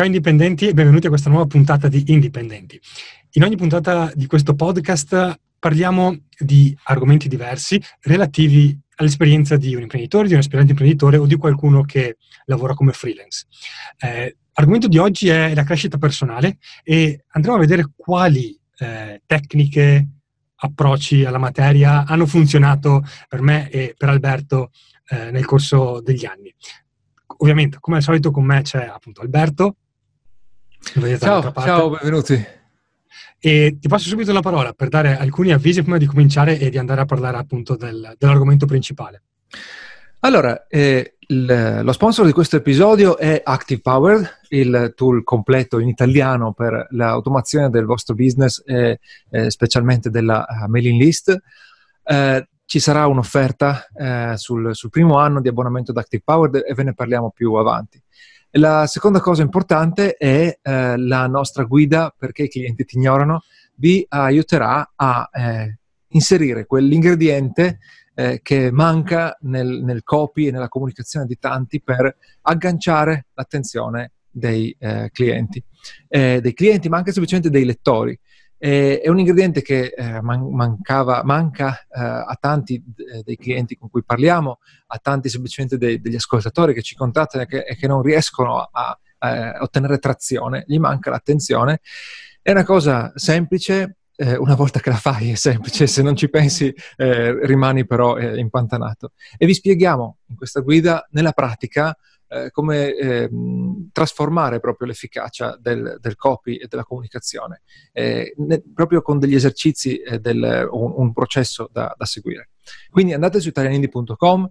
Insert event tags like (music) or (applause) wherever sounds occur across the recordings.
Ciao indipendenti e benvenuti a questa nuova puntata di Indipendenti. In ogni puntata di questo podcast parliamo di argomenti diversi relativi all'esperienza di un imprenditore, di un aspirante imprenditore o di qualcuno che lavora come freelance. Eh, l'argomento di oggi è la crescita personale e andremo a vedere quali eh, tecniche, approcci alla materia hanno funzionato per me e per Alberto eh, nel corso degli anni ovviamente, come al solito, con me c'è appunto Alberto. Ciao, ciao, benvenuti. E ti passo subito la parola per dare alcuni avvisi prima di cominciare e di andare a parlare appunto del, dell'argomento principale. Allora, eh, il, lo sponsor di questo episodio è Active Power, il tool completo in italiano per l'automazione del vostro business e eh, specialmente della uh, mailing list. Eh, ci sarà un'offerta eh, sul, sul, primo anno di abbonamento ad Active Power e ve ne parliamo più avanti. La seconda cosa importante è eh, la nostra guida perché i clienti ti ignorano, vi aiuterà a eh, inserire quell'ingrediente eh, che manca nel, nel, copy e nella comunicazione di tanti per agganciare l'attenzione dei eh, clienti, eh, dei clienti ma anche semplicemente dei lettori. Eh, è un ingrediente che eh, man- mancava, manca eh, a tanti d- dei clienti con cui parliamo, a tanti semplicemente de- degli ascoltatori che ci contattano e che, e che non riescono a, a, ottenere trazione, gli manca l'attenzione. È una cosa semplice, eh, una volta che la fai è semplice, se non ci pensi eh, rimani però eh, impantanato. E vi spieghiamo in questa guida nella pratica eh, come eh, trasformare proprio l'efficacia del, del, copy e della comunicazione, eh, ne, proprio con degli esercizi e del, un, un, processo da, da, seguire. Quindi andate su italianindi.com,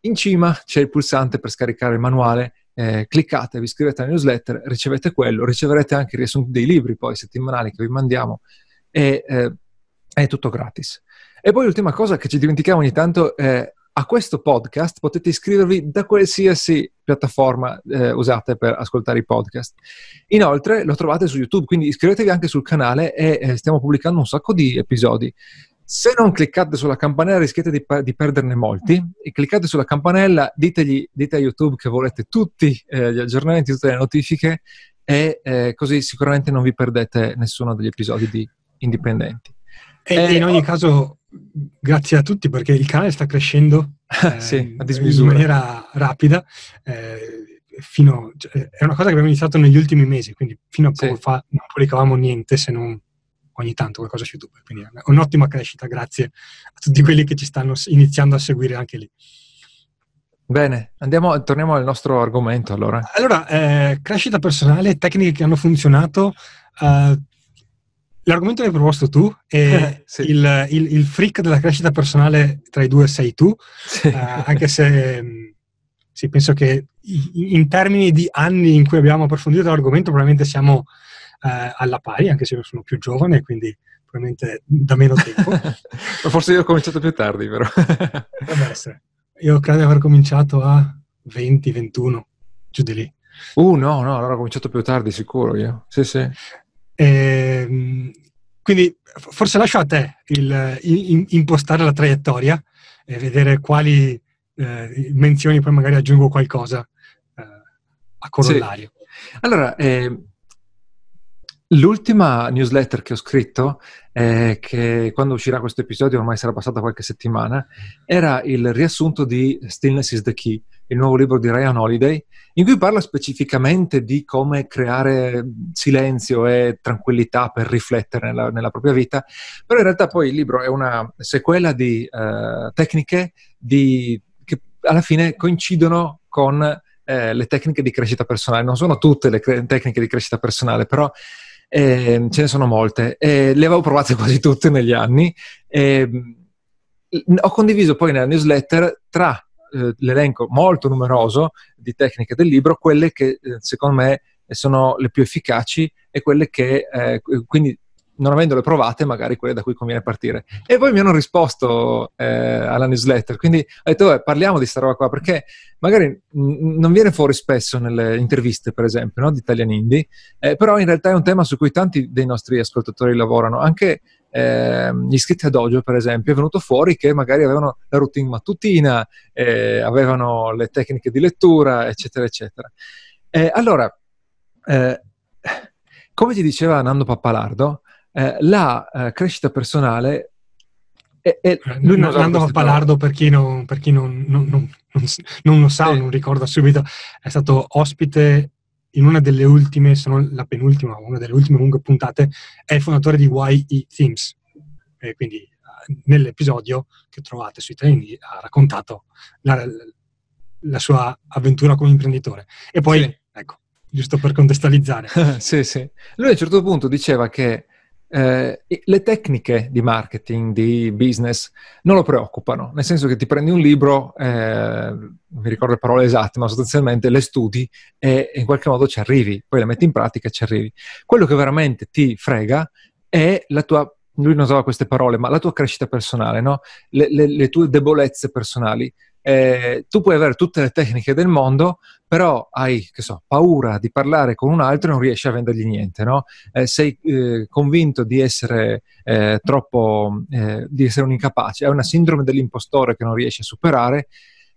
in cima c'è il pulsante per scaricare il manuale, eh, cliccate, vi iscrivete alla newsletter, ricevete quello, riceverete anche i riassunti dei libri poi settimanali che vi mandiamo e eh, è tutto gratis. E poi l'ultima cosa che ci dimentichiamo ogni tanto è a questo podcast potete iscrivervi da qualsiasi piattaforma eh, usate per ascoltare i podcast. Inoltre lo trovate su YouTube, quindi iscrivetevi anche sul canale e eh, stiamo pubblicando un sacco di episodi. Se non cliccate sulla campanella rischiate di, di perderne molti e cliccate sulla campanella, ditegli, dite a YouTube che volete tutti eh, gli aggiornamenti, tutte le notifiche e eh, così sicuramente non vi perdete nessuno degli episodi di Indipendenti. E in ogni caso grazie a tutti perché il canale sta crescendo (laughs) eh, sì, in maniera rapida. Eh, fino, cioè, è una cosa che abbiamo iniziato negli ultimi mesi, quindi fino a poco sì. fa non pubblicavamo niente se non ogni tanto qualcosa su YouTube. Quindi è un'ottima crescita, grazie a tutti quelli che ci stanno iniziando a seguire anche lì. Bene, andiamo, torniamo al nostro argomento allora. Allora, eh, crescita personale, tecniche che hanno funzionato. Uh, L'argomento l'hai proposto tu e (laughs) sì. il, il, il, freak della crescita personale tra i due sei tu, sì. uh, anche se mm, sì, penso che in termini di anni in cui abbiamo approfondito l'argomento probabilmente siamo uh, alla pari, anche se io sono più giovane, quindi probabilmente da meno tempo. (laughs) Forse io ho cominciato più tardi, però. Potrebbe essere. Io credo di aver cominciato a 20, 21, giù di lì. Uh, no, no, allora ho cominciato più tardi, sicuro io. Sì, sì. Eh, quindi forse lascio a te il, il, impostare la traiettoria e vedere quali eh, menzioni, poi magari aggiungo qualcosa eh, a corollario. Sì. Allora, eh, l'ultima newsletter che ho scritto, eh, che quando uscirà questo episodio ormai sarà passata qualche settimana, era il riassunto di Stillness is the Key il nuovo libro di Ryan Holiday, in cui parla specificamente di come creare silenzio e tranquillità per riflettere nella, nella propria vita, però in realtà poi il libro è una sequela di uh, tecniche di, che alla fine coincidono con eh, le tecniche di crescita personale. Non sono tutte le cre- tecniche di crescita personale, però eh, ce ne sono molte. Eh, le avevo provate (laughs) quasi tutte negli anni. ho condiviso poi nella newsletter tra eh, l'elenco molto numeroso di tecniche del libro, quelle che eh, secondo me sono le più efficaci e quelle che eh, quindi non avendole provate, magari quelle da cui conviene partire. E poi mi hanno risposto eh, alla newsletter, quindi ho detto, beh, parliamo di questa roba qua, perché magari n- non viene fuori spesso nelle interviste, per esempio, no? di Italian Indie, eh, però in realtà è un tema su cui tanti dei nostri ascoltatori lavorano, anche eh, gli iscritti a Dojo, per esempio, è venuto fuori che magari avevano la routine mattutina, eh, avevano le tecniche di lettura, eccetera, eccetera. Eh, allora, eh, come ti diceva Nando Pappalardo, eh, la eh, crescita personale è, è, lui non Nando Pappalardo, per chi, non, per chi non, non, non, lo sa o non ricorda subito, è stato ospite in una delle ultime, se non la penultima, una delle ultime lunghe puntate, è il fondatore di YE Themes. E quindi eh, nell'episodio che trovate sui treni ha raccontato la, la sua avventura come imprenditore. E poi, sì. ecco, giusto per contestualizzare. (laughs) sì, sì. Lui a un certo punto diceva che eh, le tecniche di marketing, di business, non lo preoccupano, nel senso che ti prendi un libro, eh, non mi ricordo le parole esatte, ma sostanzialmente le studi e in qualche modo ci arrivi, poi le metti in pratica e ci arrivi. Quello che veramente ti frega è la tua lui non usava queste parole, ma la tua crescita personale, no? le, le, le, tue debolezze personali eh, tu puoi avere tutte le tecniche del mondo, però hai, so, paura di parlare con un altro e non riesci a vendergli niente, no? Eh, sei eh, convinto di essere eh, troppo, eh, di essere un incapace, hai una sindrome dell'impostore che non riesci a superare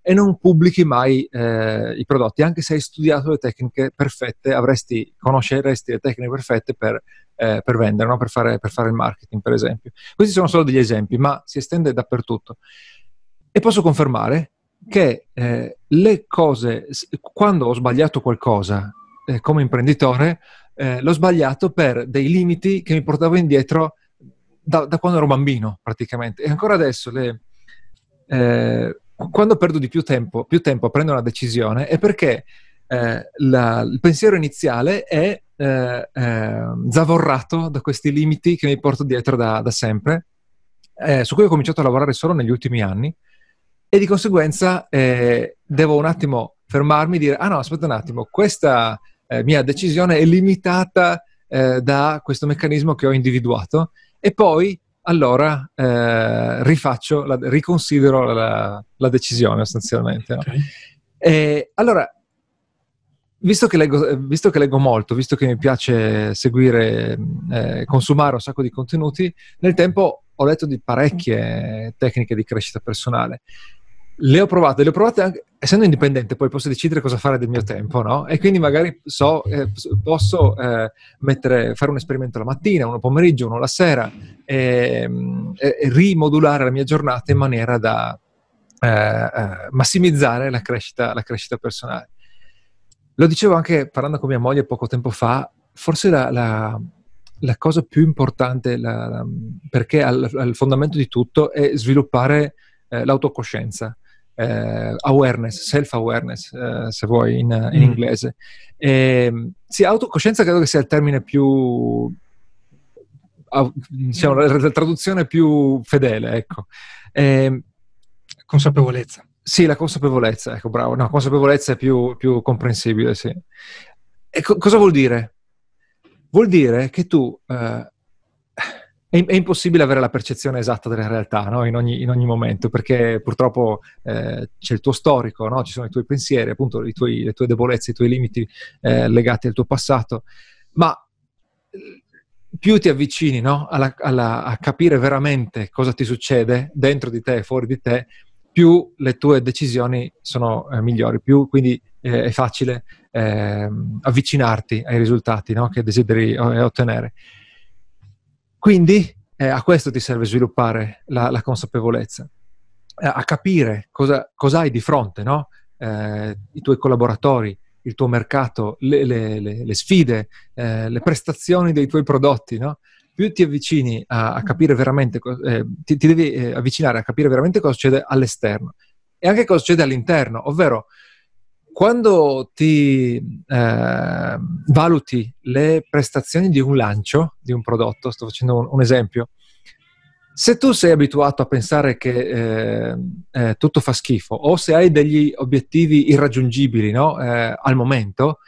e non pubblichi mai eh, i prodotti, anche se hai studiato le tecniche perfette, avresti, conosceresti le tecniche perfette per, eh, per vendere, no? per, fare, per, fare, il marketing, per esempio. Questi sono solo degli esempi, ma si estende dappertutto. E posso confermare che eh, le cose, quando ho sbagliato qualcosa eh, come imprenditore, eh, l'ho sbagliato per dei limiti che mi portavo indietro da, da quando ero bambino, praticamente. E ancora adesso, le, eh, quando perdo di più tempo, più tempo a prendere una decisione, è perché eh, la, il pensiero iniziale è eh, zavorrato da questi limiti che mi porto dietro da, da sempre, su cui ho cominciato a lavorare solo negli ultimi anni e di conseguenza eh, devo un attimo fermarmi e dire, ah no, aspetta un attimo, questa eh, mia decisione è limitata eh, da questo meccanismo che ho individuato e poi allora eh, rifaccio, la, riconsidero la, la, decisione sostanzialmente. No? Okay. allora, visto che, leggo, visto che, leggo, molto, visto che mi piace seguire, eh, consumare un sacco di contenuti, nel tempo ho letto di parecchie tecniche di crescita personale le ho provate, le ho provate anche, essendo indipendente, poi posso decidere cosa fare del mio tempo, no? E quindi magari so, eh, posso eh, mettere, fare un esperimento la mattina, uno pomeriggio, uno la sera e, e, e rimodulare la mia giornata in maniera da eh, eh, massimizzare la crescita, la crescita, personale. Lo dicevo anche parlando con mia moglie poco tempo fa, forse la, la, la cosa più importante, perché al, al, fondamento di tutto, è sviluppare eh, l'autocoscienza eh, awareness, self-awareness, eh, se vuoi, in, in mm. inglese. E, ehm, sì, autocoscienza credo che sia il termine più... diciamo, la traduzione più fedele, ecco. E, ehm, consapevolezza. Sì, la consapevolezza, ecco, bravo. No, consapevolezza è più, più comprensibile, sì. E co- cosa vuol dire? Vuol dire che tu eh, è, è, impossibile avere la percezione esatta della realtà no? in, ogni, in, ogni, momento, perché purtroppo eh, c'è il tuo storico, no? ci sono i tuoi pensieri, appunto tuoi, le tue debolezze, i tuoi limiti eh, legati al tuo passato, ma più ti avvicini no? alla, alla, a capire veramente cosa ti succede dentro di te e fuori di te, più le tue decisioni sono eh, migliori, più quindi eh, è facile ehm, avvicinarti ai risultati che desideri eh, ottenere. Quindi eh, a questo ti serve sviluppare la, la consapevolezza, eh, a capire cosa, hai di fronte, no? eh, i tuoi collaboratori, il tuo mercato, le, le, le, le sfide, eh, le prestazioni dei tuoi prodotti, no? più ti avvicini a, a capire veramente, eh, ti, ti, devi eh, avvicinare a capire veramente cosa succede all'esterno e anche cosa succede all'interno, ovvero quando ti eh, valuti le prestazioni di un lancio, di un prodotto, sto facendo un, un esempio, se tu sei abituato a pensare che eh, eh, tutto fa schifo o se hai degli obiettivi irraggiungibili no? Eh, al momento,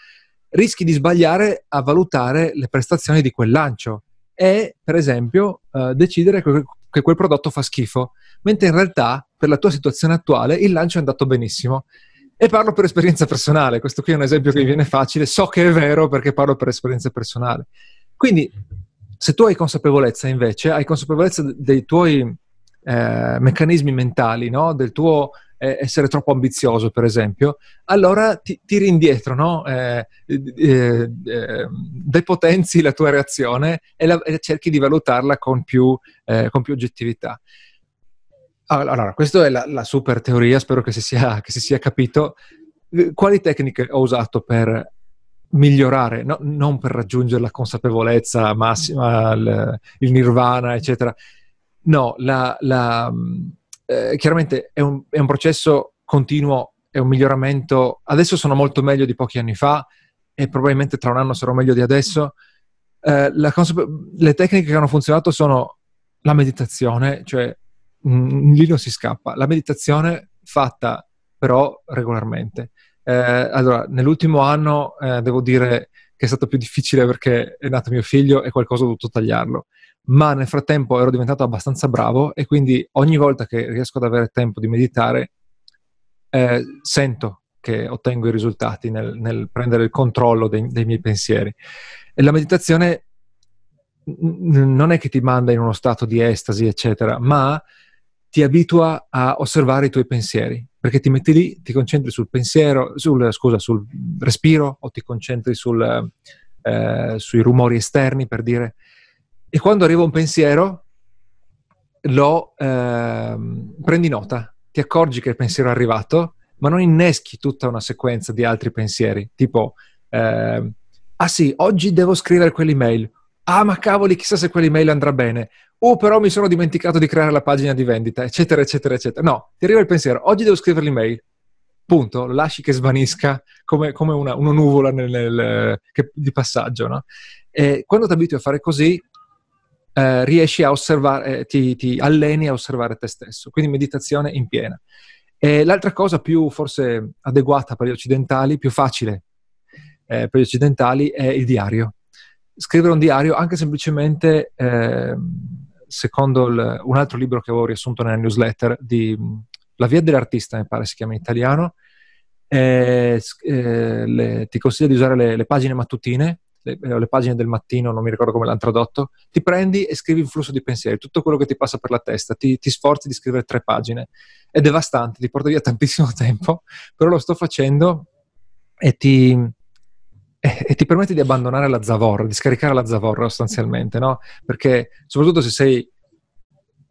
rischi di sbagliare a valutare le prestazioni di quel lancio e, per esempio, eh, decidere che, che quel prodotto fa schifo, mentre in realtà per la tua situazione attuale il lancio è andato benissimo e parlo per esperienza personale, questo qui è un esempio che mi viene facile, so che è vero perché parlo per esperienza personale. Quindi, se tu hai consapevolezza invece, hai consapevolezza dei tuoi eh, meccanismi mentali, no? del tuo eh, essere troppo ambizioso, per esempio, allora ti, tiri indietro, no? eh, eh, eh depotenzi la tua reazione e, la, e, cerchi di valutarla con più, eh, con più oggettività. Allora, questa è la, la, super teoria, spero che si, sia, che si sia capito. Quali tecniche ho usato per migliorare, no, non per raggiungere la consapevolezza massima, il, il nirvana, eccetera. No, la, la, eh, chiaramente è un, è un, processo continuo, è un miglioramento. Adesso sono molto meglio di pochi anni fa e probabilmente tra un anno sarò meglio di adesso. Eh, consape- le tecniche che hanno funzionato sono la meditazione, cioè lì non si scappa. La meditazione fatta però regolarmente. Eh, allora, nell'ultimo anno eh, devo dire che è stato più difficile perché è nato mio figlio e qualcosa ho dovuto tagliarlo. Ma nel frattempo ero diventato abbastanza bravo e quindi ogni volta che riesco ad avere tempo di meditare, eh, sento che ottengo i risultati nel, nel prendere il controllo dei, dei, miei pensieri. E la meditazione non è che ti manda in uno stato di estasi, eccetera, ma ti abitua a osservare i tuoi pensieri, perché ti metti lì, ti concentri sul pensiero, sul, scusa, sul respiro o ti concentri sul, eh, sui rumori esterni, per dire. E quando arriva un pensiero, lo eh, prendi nota, ti accorgi che il pensiero è arrivato, ma non inneschi tutta una sequenza di altri pensieri, tipo, eh, ah sì, oggi devo scrivere quell'email, ah ma cavoli, chissà se quell'email andrà bene, oh però mi sono dimenticato di creare la pagina di vendita, eccetera, eccetera, eccetera. No, ti arriva il pensiero, oggi devo scrivere l'email, punto, lo lasci che svanisca come, come una, una, nuvola nel, nel, che, di passaggio, no? E quando ti abitui a fare così, eh, riesci a osservare, eh, ti, ti, alleni a osservare te stesso, quindi meditazione in piena. E l'altra cosa più forse adeguata per gli occidentali, più facile eh, per gli occidentali, è il diario. Scrivere un diario anche semplicemente eh, secondo il, un altro libro che avevo riassunto nella newsletter di La via dell'artista, mi pare si chiama in italiano, eh, eh, le, ti consiglio di usare le, le pagine mattutine, le, eh, le, pagine del mattino, non mi ricordo come l'hanno tradotto, ti prendi e scrivi un flusso di pensieri, tutto quello che ti passa per la testa, ti, ti sforzi di scrivere tre pagine. È devastante, ti porta via tantissimo (laughs) tempo, però lo sto facendo e ti, e, e, ti permette di abbandonare la zavorra, di scaricare la zavorra sostanzialmente, no? Perché soprattutto se sei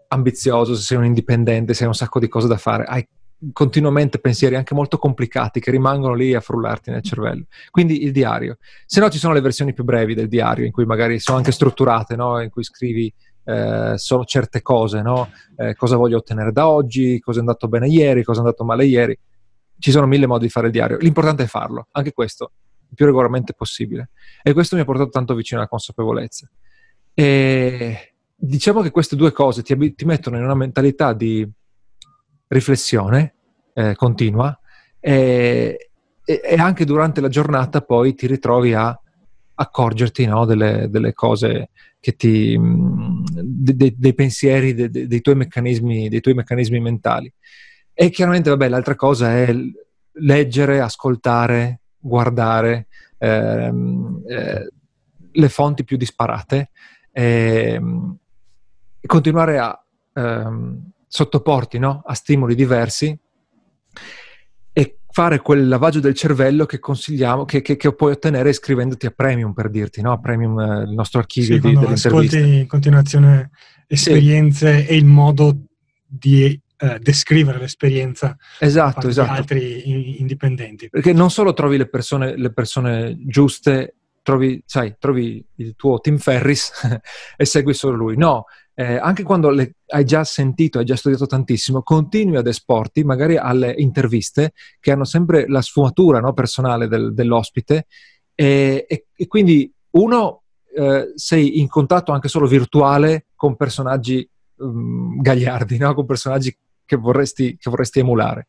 ambizioso, se sei un indipendente, se hai un sacco di cose da fare, hai continuamente pensieri anche molto complicati che rimangono lì a frullarti nel cervello. Quindi il diario. Se no ci sono le versioni più brevi del diario, in cui magari sono anche strutturate, no? In cui scrivi eh, solo certe cose, no? Eh, cosa voglio ottenere da oggi, cosa è andato bene ieri, cosa è andato male ieri. Ci sono mille modi di fare il diario. L'importante è farlo, anche questo più regolarmente possibile. E questo mi ha portato tanto vicino alla consapevolezza. E diciamo che queste due cose ti, ti mettono in una mentalità di riflessione eh, continua e, e, anche durante la giornata poi ti ritrovi a accorgerti no, delle, delle, cose che ti, de, de, dei pensieri, de, dei, tuoi dei tuoi meccanismi mentali. E chiaramente, vabbè, l'altra cosa è leggere, ascoltare, guardare ehm, eh, le fonti più disparate ehm, e continuare a ehm, sottoporti no? a stimoli diversi e fare quel lavaggio del cervello che consigliamo, che, che, che puoi ottenere iscrivendoti a Premium, per dirti, no? Premium, eh, il nostro archivio sì, di, delle interviste. in continuazione esperienze sì. e il modo di eh, descrivere l'esperienza esatto, esatto. di altri indipendenti. Perché non solo trovi le persone, le persone giuste, trovi, sai, trovi il tuo Tim Ferris (laughs) e segui solo lui. No, eh, anche quando le, hai già sentito, hai già studiato tantissimo, continui ad esporti magari alle interviste che hanno sempre la sfumatura no, personale del, dell'ospite e, e, e, quindi uno eh, sei in contatto anche solo virtuale con personaggi um, gagliardi, no? con personaggi che vorresti, che vorresti emulare.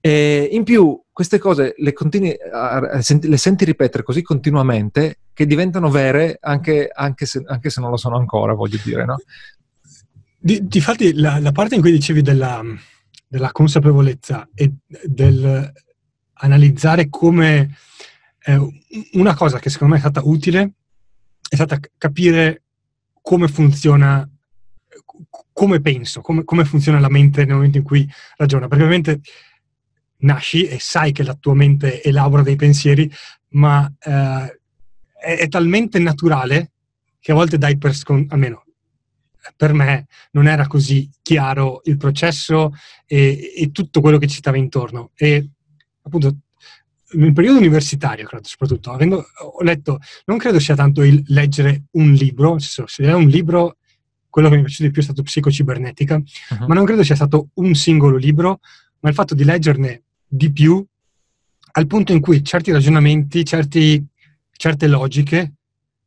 E in più, queste cose le, continui, le, senti ripetere così continuamente che diventano vere anche, anche, se, anche se, non lo sono ancora, voglio dire, no? Di, difatti, la, la, parte in cui dicevi della, della consapevolezza e del analizzare come eh, una cosa che secondo me è stata utile è stata capire come funziona come penso, come, come, funziona la mente nel momento in cui ragiona, perché ovviamente nasci e sai che la tua mente elabora dei pensieri, ma eh, è, è, talmente naturale che a volte dai per scontato, almeno per me non era così chiaro il processo e, e tutto quello che ci stava intorno. E appunto nel periodo universitario, credo, soprattutto, avendo, ho letto, non credo sia tanto il leggere un libro, se è un libro, quello che mi è piaciuto di più è stato Psicocibernetica, uh-huh. ma non credo sia stato un singolo libro, ma il fatto di leggerne di più al punto in cui certi ragionamenti, certi, certe logiche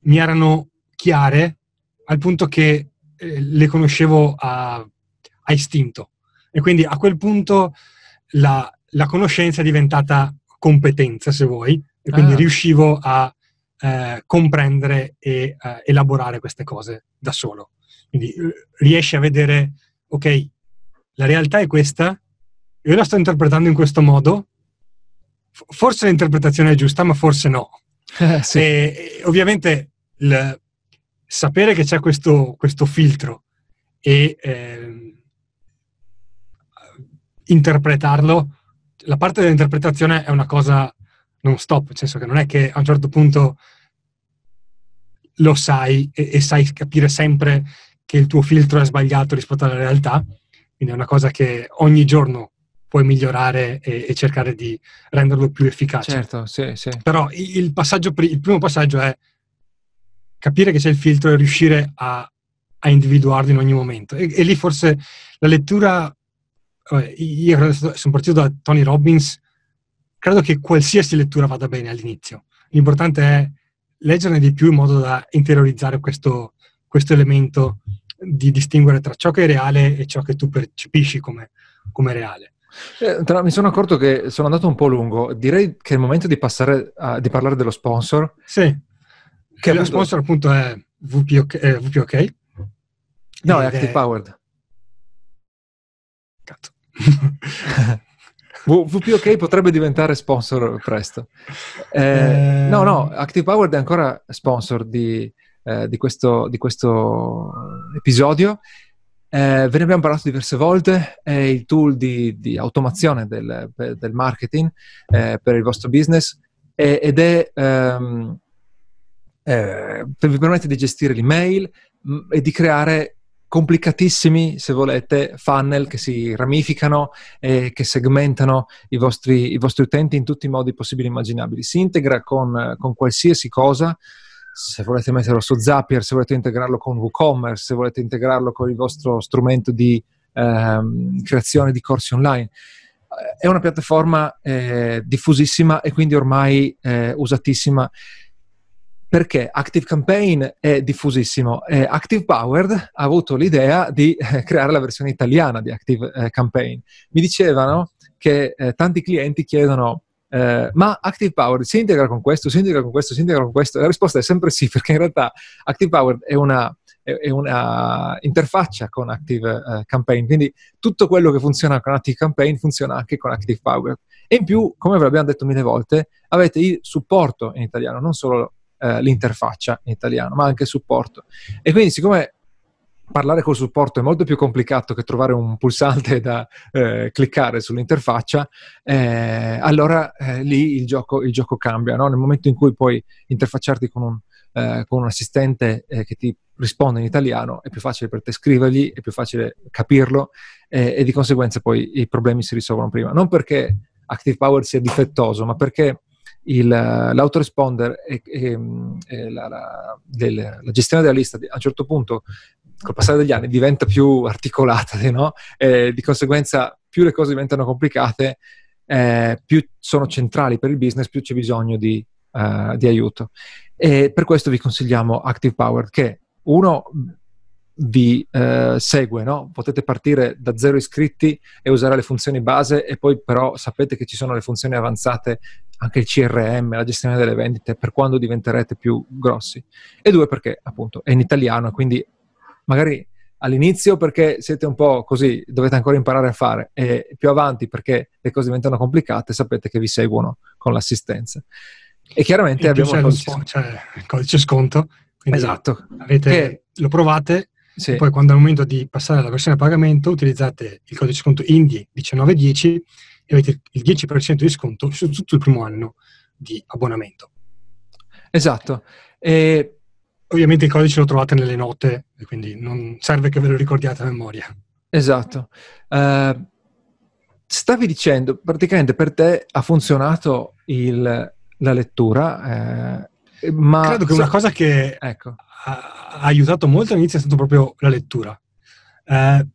mi erano chiare al punto che eh, le conoscevo a, a, istinto. E quindi a quel punto la, la conoscenza è diventata competenza, se vuoi, e quindi ah. riuscivo a eh, comprendere e eh, elaborare queste cose da solo. Quindi eh, riesci a vedere, ok, la realtà è questa, io la sto interpretando in questo modo, forse l'interpretazione è giusta, ma forse no. Eh, sì. e, e, ovviamente il, sapere che c'è questo, questo filtro e eh, interpretarlo, la parte dell'interpretazione è una cosa non stop, nel senso che non è che a un certo punto lo sai e, e sai capire sempre che il tuo filtro è sbagliato rispetto alla realtà, quindi è una cosa che ogni giorno puoi migliorare e, e cercare di renderlo più efficace. Certo, sì, sì. Però il, il, il primo passaggio è capire che c'è il filtro e riuscire a, a individuarlo in ogni momento. E, e lì forse la lettura, io sono partito da Tony Robbins, credo che qualsiasi lettura vada bene all'inizio. L'importante è leggerne di più in modo da interiorizzare questo, questo elemento di distinguere tra ciò che è reale e ciò che tu percepisci come, come reale. Eh, tra, mi sono accorto che sono andato un po' lungo. Direi che è il momento di passare a, di parlare dello sponsor. Sì, che lo sponsor appunto è VPOK. Eh, VPOK no, è Active è... Powered. Cazzo. (laughs) VPOK potrebbe diventare sponsor presto. Eh, eh... No, no, Active Powered è ancora sponsor di, eh, di, questo, di questo, episodio. Eh, ve ne abbiamo parlato diverse volte, è il tool di, di automazione del, del marketing eh, per il vostro business ed è, um, eh, vi permette di gestire l'email mm, e di creare complicatissimi, se volete, funnel che si ramificano e che segmentano i vostri, i vostri utenti in tutti i modi possibili e immaginabili. Si integra con, con qualsiasi cosa, se volete metterlo su Zapier, se volete integrarlo con WooCommerce, se volete integrarlo con il vostro strumento di ehm, creazione di corsi online. È una piattaforma eh, diffusissima e quindi ormai eh, usatissima perché Active Campaign è diffusissimo e Active Powered ha avuto l'idea di eh, creare la versione italiana di Active eh, Campaign. Mi dicevano che eh, tanti clienti chiedono eh, ma Active Powered si integra con questo, si integra con questo, si integra con questo? La risposta è sempre sì, (laughs) perché in realtà Active Powered è una, è una interfaccia con Active uh, Campaign, quindi tutto quello che funziona con Active Campaign funziona anche con Active Powered. E in più, come ve l'abbiamo detto mille volte, avete il supporto in italiano, non solo eh, l'interfaccia in italiano, ma anche il supporto. E quindi siccome parlare col supporto è molto più complicato che trovare un pulsante da eh, cliccare sull'interfaccia, eh, allora eh, lì il gioco, il gioco cambia. No? Nel momento in cui puoi interfacciarti con un, eh, con un assistente eh, che ti risponde in italiano, è più facile per te scrivergli, è più facile capirlo e di conseguenza poi i problemi si risolvono prima. Non perché Active Power sia difettoso, ma perché il, l'autoresponder e, e, e la, la, del, la, gestione della lista a un certo punto col passare degli anni diventa più articolata no? e di conseguenza più le cose diventano complicate eh, più sono centrali per il business più c'è bisogno di, uh, di aiuto e per questo vi consigliamo Active Power che uno vi eh, segue, no? potete partire da zero iscritti e usare le funzioni base e poi però sapete che ci sono le funzioni avanzate anche il CRM, la gestione delle vendite, per quando diventerete più grossi. E due, perché appunto è in italiano, quindi magari all'inizio perché siete un po' così, dovete ancora imparare a fare, e più avanti perché le cose diventano complicate, sapete che vi seguono con l'assistenza. E chiaramente e abbiamo... C'è, codice... Sp- c'è il codice sconto, esatto. Avete, che... lo provate Sì. Poi quando è il momento di passare alla versione a pagamento utilizzate il codice sconto INDI 1910 e avete il 10% di sconto su tutto il primo anno di abbonamento. Esatto. E... Ovviamente il codice lo trovate nelle note, quindi non serve che ve lo ricordiate a memoria. Esatto. Uh, stavi dicendo, praticamente per te ha funzionato il, la lettura, eh, ma... Credo che una cosa che ecco. ha, aiutato molto all'inizio è stata proprio la lettura. Eh,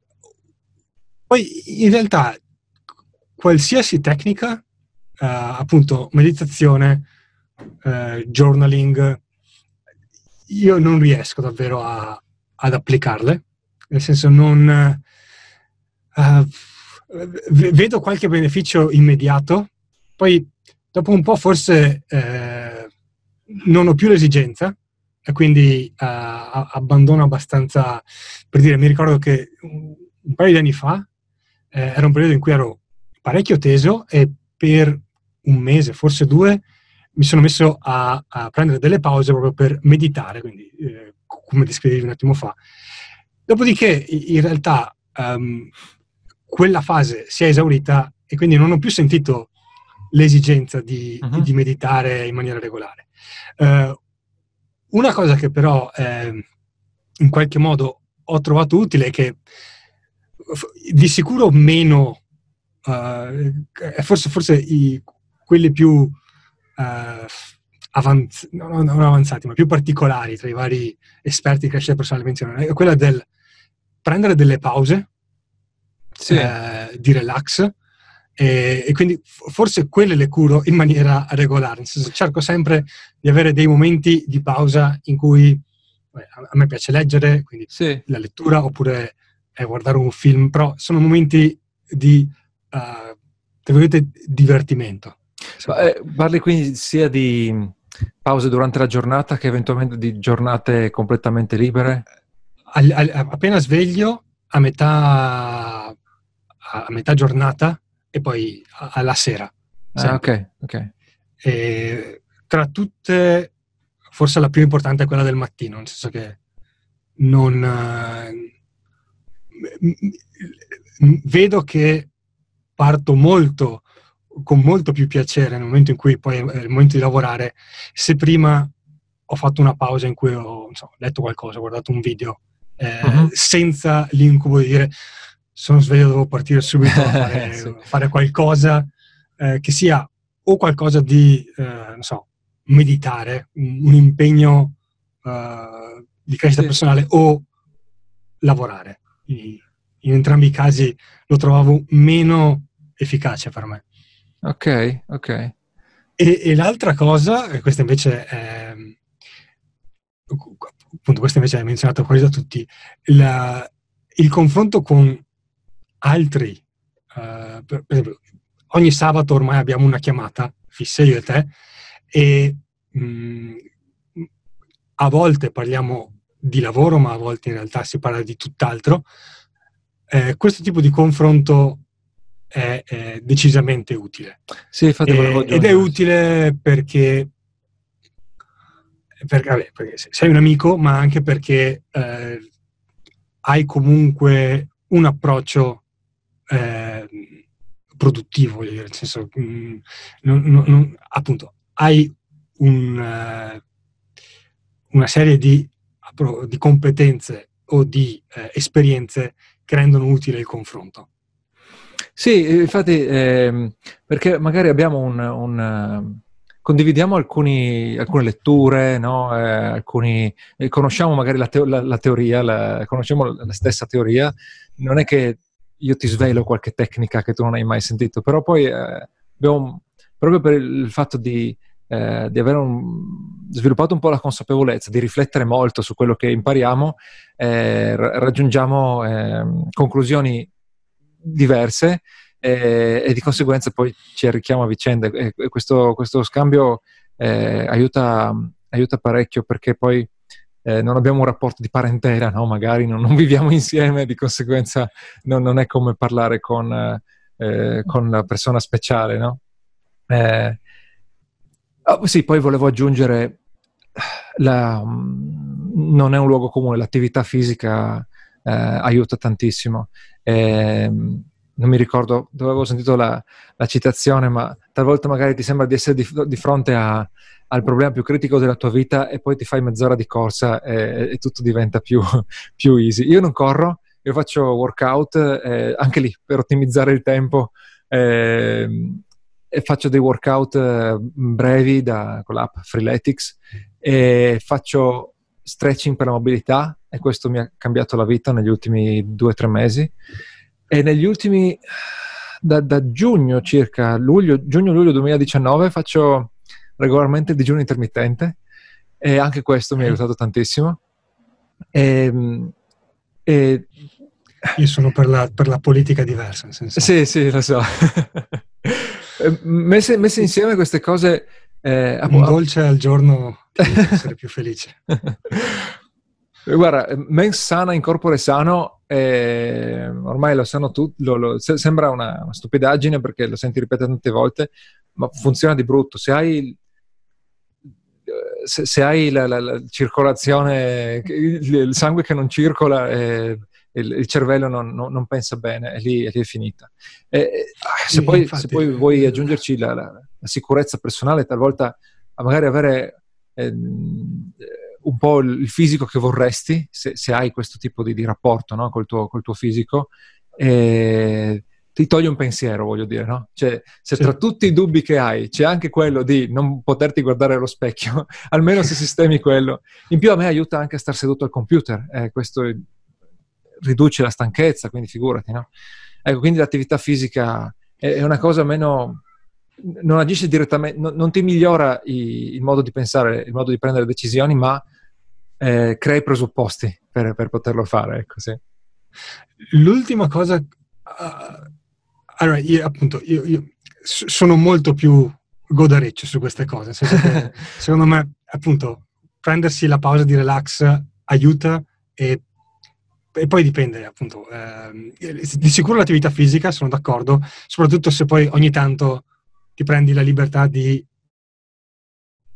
poi in realtà qualsiasi tecnica, eh, appunto meditazione, journaling, io non riesco davvero a, ad applicarle, nel senso non... Uh, vedo qualche beneficio immediato, poi dopo un po' forse eh, non ho più l'esigenza e quindi uh, abbandono abbastanza, per dire, mi ricordo che un paio di anni fa eh, era un periodo in cui ero parecchio teso e per un mese, forse due, mi sono messo a, a prendere delle pause proprio per meditare, quindi eh, come descrivevi un attimo fa. Dopodiché, in realtà, um, quella fase si è esaurita e quindi non ho più sentito l'esigenza di, uh-huh. di meditare in maniera regolare. Uh, una cosa che però eh, in qualche modo ho trovato utile è che di sicuro meno, uh, forse, forse i, quelli più uh, avanz- no, non avanzati, ma più particolari tra i vari esperti di crescita personale menzionano, è quella del prendere delle pause sì. eh, di relax e, e, quindi forse quelle le curo in maniera regolare, nel senso cerco sempre di avere dei momenti di pausa in cui beh, a me piace leggere, quindi sì. la lettura oppure eh, guardare un film, però sono momenti di uh, divertimento. Eh, parli quindi sia di pause durante la giornata che eventualmente di giornate completamente libere? Al, al, appena sveglio, a metà a metà giornata e poi alla sera. Ah, ok, ok. E tra tutte, forse la più importante è quella del mattino, nel senso che non... Uh, vedo che parto molto, con molto più piacere nel momento in cui poi è il momento di lavorare, se prima ho fatto una pausa in cui ho so, letto qualcosa, ho guardato un video, eh, uh-huh. senza l'incubo di dire sono sveglio, devo partire subito a (laughs) fare, sì. fare qualcosa eh, che sia o qualcosa di, eh, non so, meditare, un, un impegno uh, di crescita sì. personale o lavorare. In, in, entrambi i casi lo trovavo meno efficace per me. Ok, ok. E, e l'altra cosa, questa invece è, appunto, questa invece è menzionata quasi da tutti, la, il confronto con altri, uh, per, esempio, ogni sabato ormai abbiamo una chiamata fissa io e te e mh, mm, a volte parliamo di lavoro, ma a volte in realtà si parla di tutt'altro. Eh, questo tipo di confronto è, è decisamente utile. Sì, infatti e, ed è utile perché, perché, vabbè, perché, sei un amico, ma anche perché eh, hai comunque un approccio eh, produttivo, nel senso, mh, mm, non, non, appunto, hai un, uh, una serie di, di, competenze o di uh, esperienze che rendono utile il confronto. Sì, infatti, eh, perché magari abbiamo un, un condividiamo alcuni, alcune letture, no? eh, alcuni, eh, conosciamo magari la, teo- la, la teoria, la, conosciamo la stessa teoria, non è che io ti svelo qualche tecnica che tu non hai mai sentito, però poi eh, abbiamo, proprio per il fatto di, eh, di aver un, sviluppato un po' la consapevolezza, di riflettere molto su quello che impariamo, eh, raggiungiamo ehm, conclusioni diverse e, e, di conseguenza poi ci arricchiamo a vicenda e, questo, questo scambio eh, aiuta, aiuta parecchio perché poi eh, non abbiamo un rapporto di parentela, no? magari non, non, viviamo insieme, di conseguenza non, non è come parlare con, eh, con una persona speciale. No? Eh, oh, sì, poi volevo aggiungere, la, non è un luogo comune, l'attività fisica eh, aiuta tantissimo. E, non mi ricordo dove avevo sentito la, la, citazione, ma talvolta magari ti sembra di essere di, di fronte a, al problema più critico della tua vita e poi ti fai mezz'ora di corsa e, e tutto diventa più, (laughs) più, easy. Io non corro, io faccio workout eh, anche lì per ottimizzare il tempo eh, e faccio dei workout eh, brevi da, con l'app Freeletics e faccio stretching per la mobilità e questo mi ha cambiato la vita negli ultimi due o tre mesi e negli ultimi da, da giugno circa luglio, giugno-luglio 2019 faccio regolarmente il digiuno intermittente e anche questo mi ha aiutato tantissimo e, e io sono per la, per la politica diversa. Sì, sì, lo so. (laughs) messe, messe, insieme queste cose... Eh, Un dolce al giorno ti (laughs) essere più felice. Guarda, mens sana in corpore sano, eh, ormai lo sanno tutti, se, sembra una, una, stupidaggine perché lo senti ripetere tante volte, ma funziona di brutto. Se hai, se, se hai la, la, la, circolazione, il, il, sangue che non circola, eh, il, il cervello non, non, non, pensa bene e lì, lì è finita. E, se, sì, poi, infatti, se, poi, vuoi aggiungerci la, la, sicurezza personale, talvolta magari avere eh, un po' il fisico che vorresti, se, se hai questo tipo di, di rapporto no? col, tuo, col, tuo, fisico, eh, ti toglie un pensiero, voglio dire, no? Cioè, se sì. tra tutti i dubbi che hai c'è anche quello di non poterti guardare allo specchio, (laughs) almeno se sistemi quello. In più a me aiuta anche a star seduto al computer, eh, questo riduce la stanchezza, quindi figurati, no? Ecco, quindi l'attività fisica è, è una cosa meno... non agisce direttamente, non, non ti migliora i, il modo di pensare, il modo di prendere decisioni, ma eh, crea i presupposti per, per, poterlo fare, ecco, sì. L'ultima cosa... Uh, allora, io appunto, io, io sono molto più godareccio su queste cose, (laughs) secondo me, appunto, prendersi la pausa di relax aiuta e e poi dipende, appunto, eh, di sicuro l'attività fisica, sono d'accordo, soprattutto se poi ogni tanto ti prendi la libertà di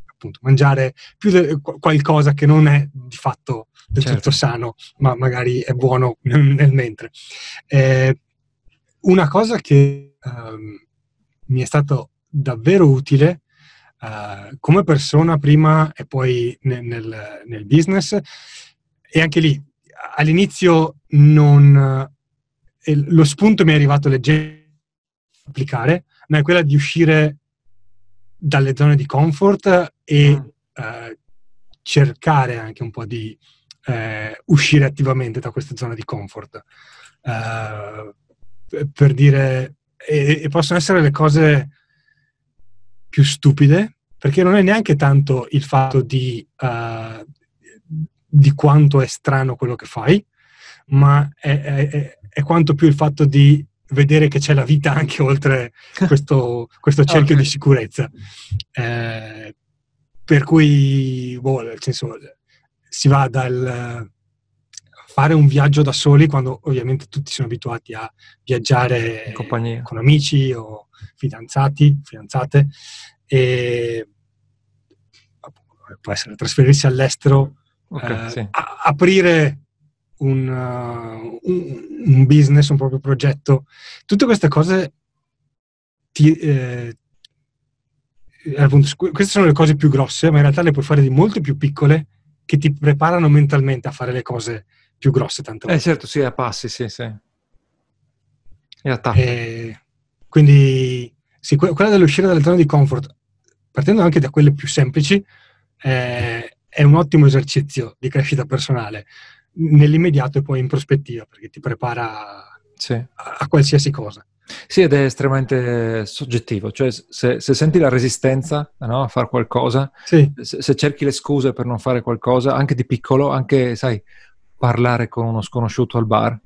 appunto, mangiare più de- qualcosa che non è di fatto del certo. tutto sano, ma magari è buono nel mentre. Eh, una cosa che um, mi è stato davvero utile uh, come persona prima e poi nel, nel, nel business, e anche lì all'inizio non... Eh, lo spunto mi è arrivato leggero applicare, ma è quella di uscire dalle zone di comfort e mm. eh, cercare anche un po' di eh, uscire attivamente da queste zone di comfort. Uh, per dire, e, e, possono essere le cose più stupide, perché non è neanche tanto il fatto di uh, di quanto è strano quello che fai, ma è, è, è quanto più il fatto di vedere che c'è la vita anche oltre (laughs) questo, questo cerchio okay. di sicurezza. Eh, per cui, boh, nel senso, si va dal fare un viaggio da soli, quando ovviamente tutti sono abituati a viaggiare con amici o fidanzati, fidanzate, e può essere trasferirsi all'estero okay, eh, sì. a- aprire un, uh, un, un, business, un proprio progetto, tutte queste cose ti, eh, appunto, queste sono le cose più grosse, ma in realtà le puoi fare di molto più piccole che ti preparano mentalmente a fare le cose più grosse tante volte. Eh certo, sì, a passi, sì, sì. E a tappi. Eh, quindi sì, quella dell'uscire dalle zone di comfort, partendo anche da quelle più semplici, eh, è un ottimo esercizio di crescita personale nell'immediato e poi in prospettiva perché ti prepara sì. a, a, qualsiasi cosa. Sì, ed è estremamente soggettivo, cioè se, se senti la resistenza no, a fare qualcosa, sì. se, se, cerchi le scuse per non fare qualcosa, anche di piccolo, anche, sai, parlare con uno sconosciuto al bar,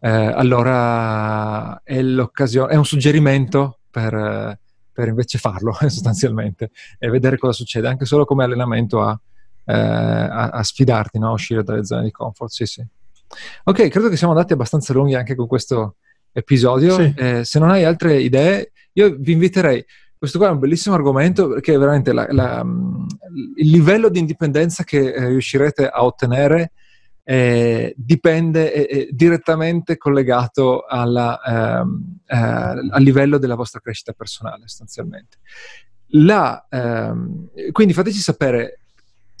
eh, allora è l'occasione, è un suggerimento per, per invece farlo (laughs) sostanzialmente e vedere cosa succede, anche solo come allenamento a eh, a, a, sfidarti, no? a uscire dalle zone di comfort. Sì, sì. Ok, credo che siamo andati abbastanza lunghi anche con questo episodio. Sì. Eh, se non hai altre idee, io vi inviterei. Questo qua è un bellissimo argomento perché veramente la, la, il livello di indipendenza che eh, riuscirete a ottenere eh, dipende, è, è, direttamente collegato alla, ehm, eh, al livello della vostra crescita personale, sostanzialmente. La, ehm, quindi fateci sapere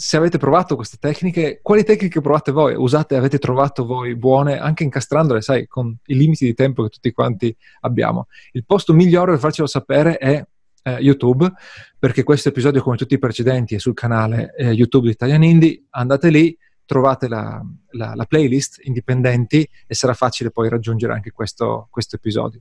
se avete provato queste tecniche, quali tecniche provate voi, usate, avete trovato voi buone, anche incastrandole, sai, con i limiti di tempo che tutti quanti abbiamo. Il posto migliore per farcelo sapere è eh, YouTube, perché questo episodio, come tutti i precedenti, è sul canale eh, YouTube di Italian Indie. Andate lì, trovate la, la, la, playlist indipendenti e sarà facile poi raggiungere anche questo, questo episodio.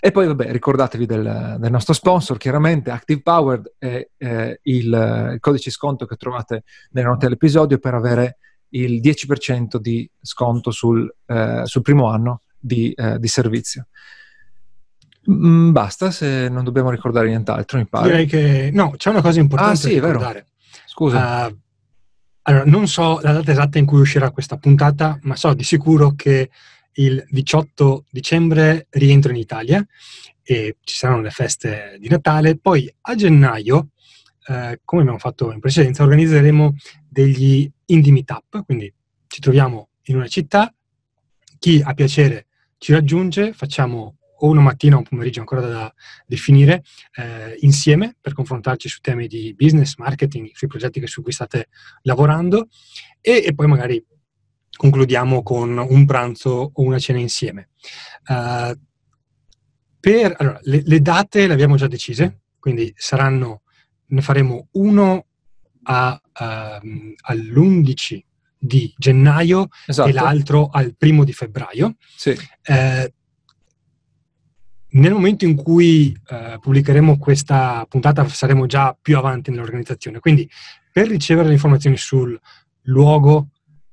E poi, vabbè, ricordatevi del, del, nostro sponsor, chiaramente Active Powered è eh, il, il, codice sconto che trovate nelle note dell'episodio per avere il 10% di sconto sul, eh, sul primo anno di, eh, di servizio. Mm, basta, se non dobbiamo ricordare nient'altro, mi pare. Direi che no, c'è una cosa importante ah, sì, da ricordare. Scusa. Uh, allora, non so la data esatta in cui uscirà questa puntata, ma so di sicuro che il 18 dicembre rientro in Italia e ci saranno le feste di Natale. Poi a gennaio, eh, come abbiamo fatto in precedenza, organizzeremo degli indie meetup, quindi ci troviamo in una città, chi ha piacere ci raggiunge, facciamo o una mattina o un pomeriggio ancora da definire, eh, insieme per confrontarci su temi di business, marketing, sui progetti su cui state lavorando e, e poi magari concludiamo con un pranzo o una cena insieme. Uh, per, allora, le, le, date le abbiamo già decise, quindi saranno, ne faremo uno a, uh, all'11 di gennaio esatto. e l'altro al primo di febbraio. Sì. Uh, nel momento in cui uh, pubblicheremo questa puntata saremo già più avanti nell'organizzazione, quindi per ricevere le informazioni sul luogo,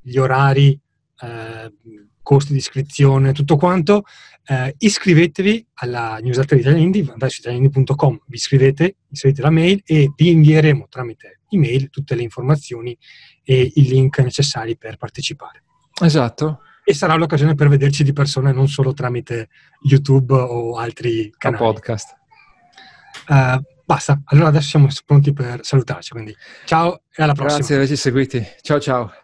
gli orari, eh, costi di iscrizione, tutto quanto, eh, iscrivetevi alla newsletter di Italianindi, andate su italianindi.com, vi iscrivete, inserite la mail e vi invieremo tramite email tutte le informazioni e i link necessari per partecipare. Esatto. E sarà l'occasione per vederci di persona non solo tramite YouTube o altri canali. O podcast. Uh, basta, allora adesso siamo pronti per salutarci, quindi ciao e alla prossima. Grazie di averci seguiti. Ciao ciao.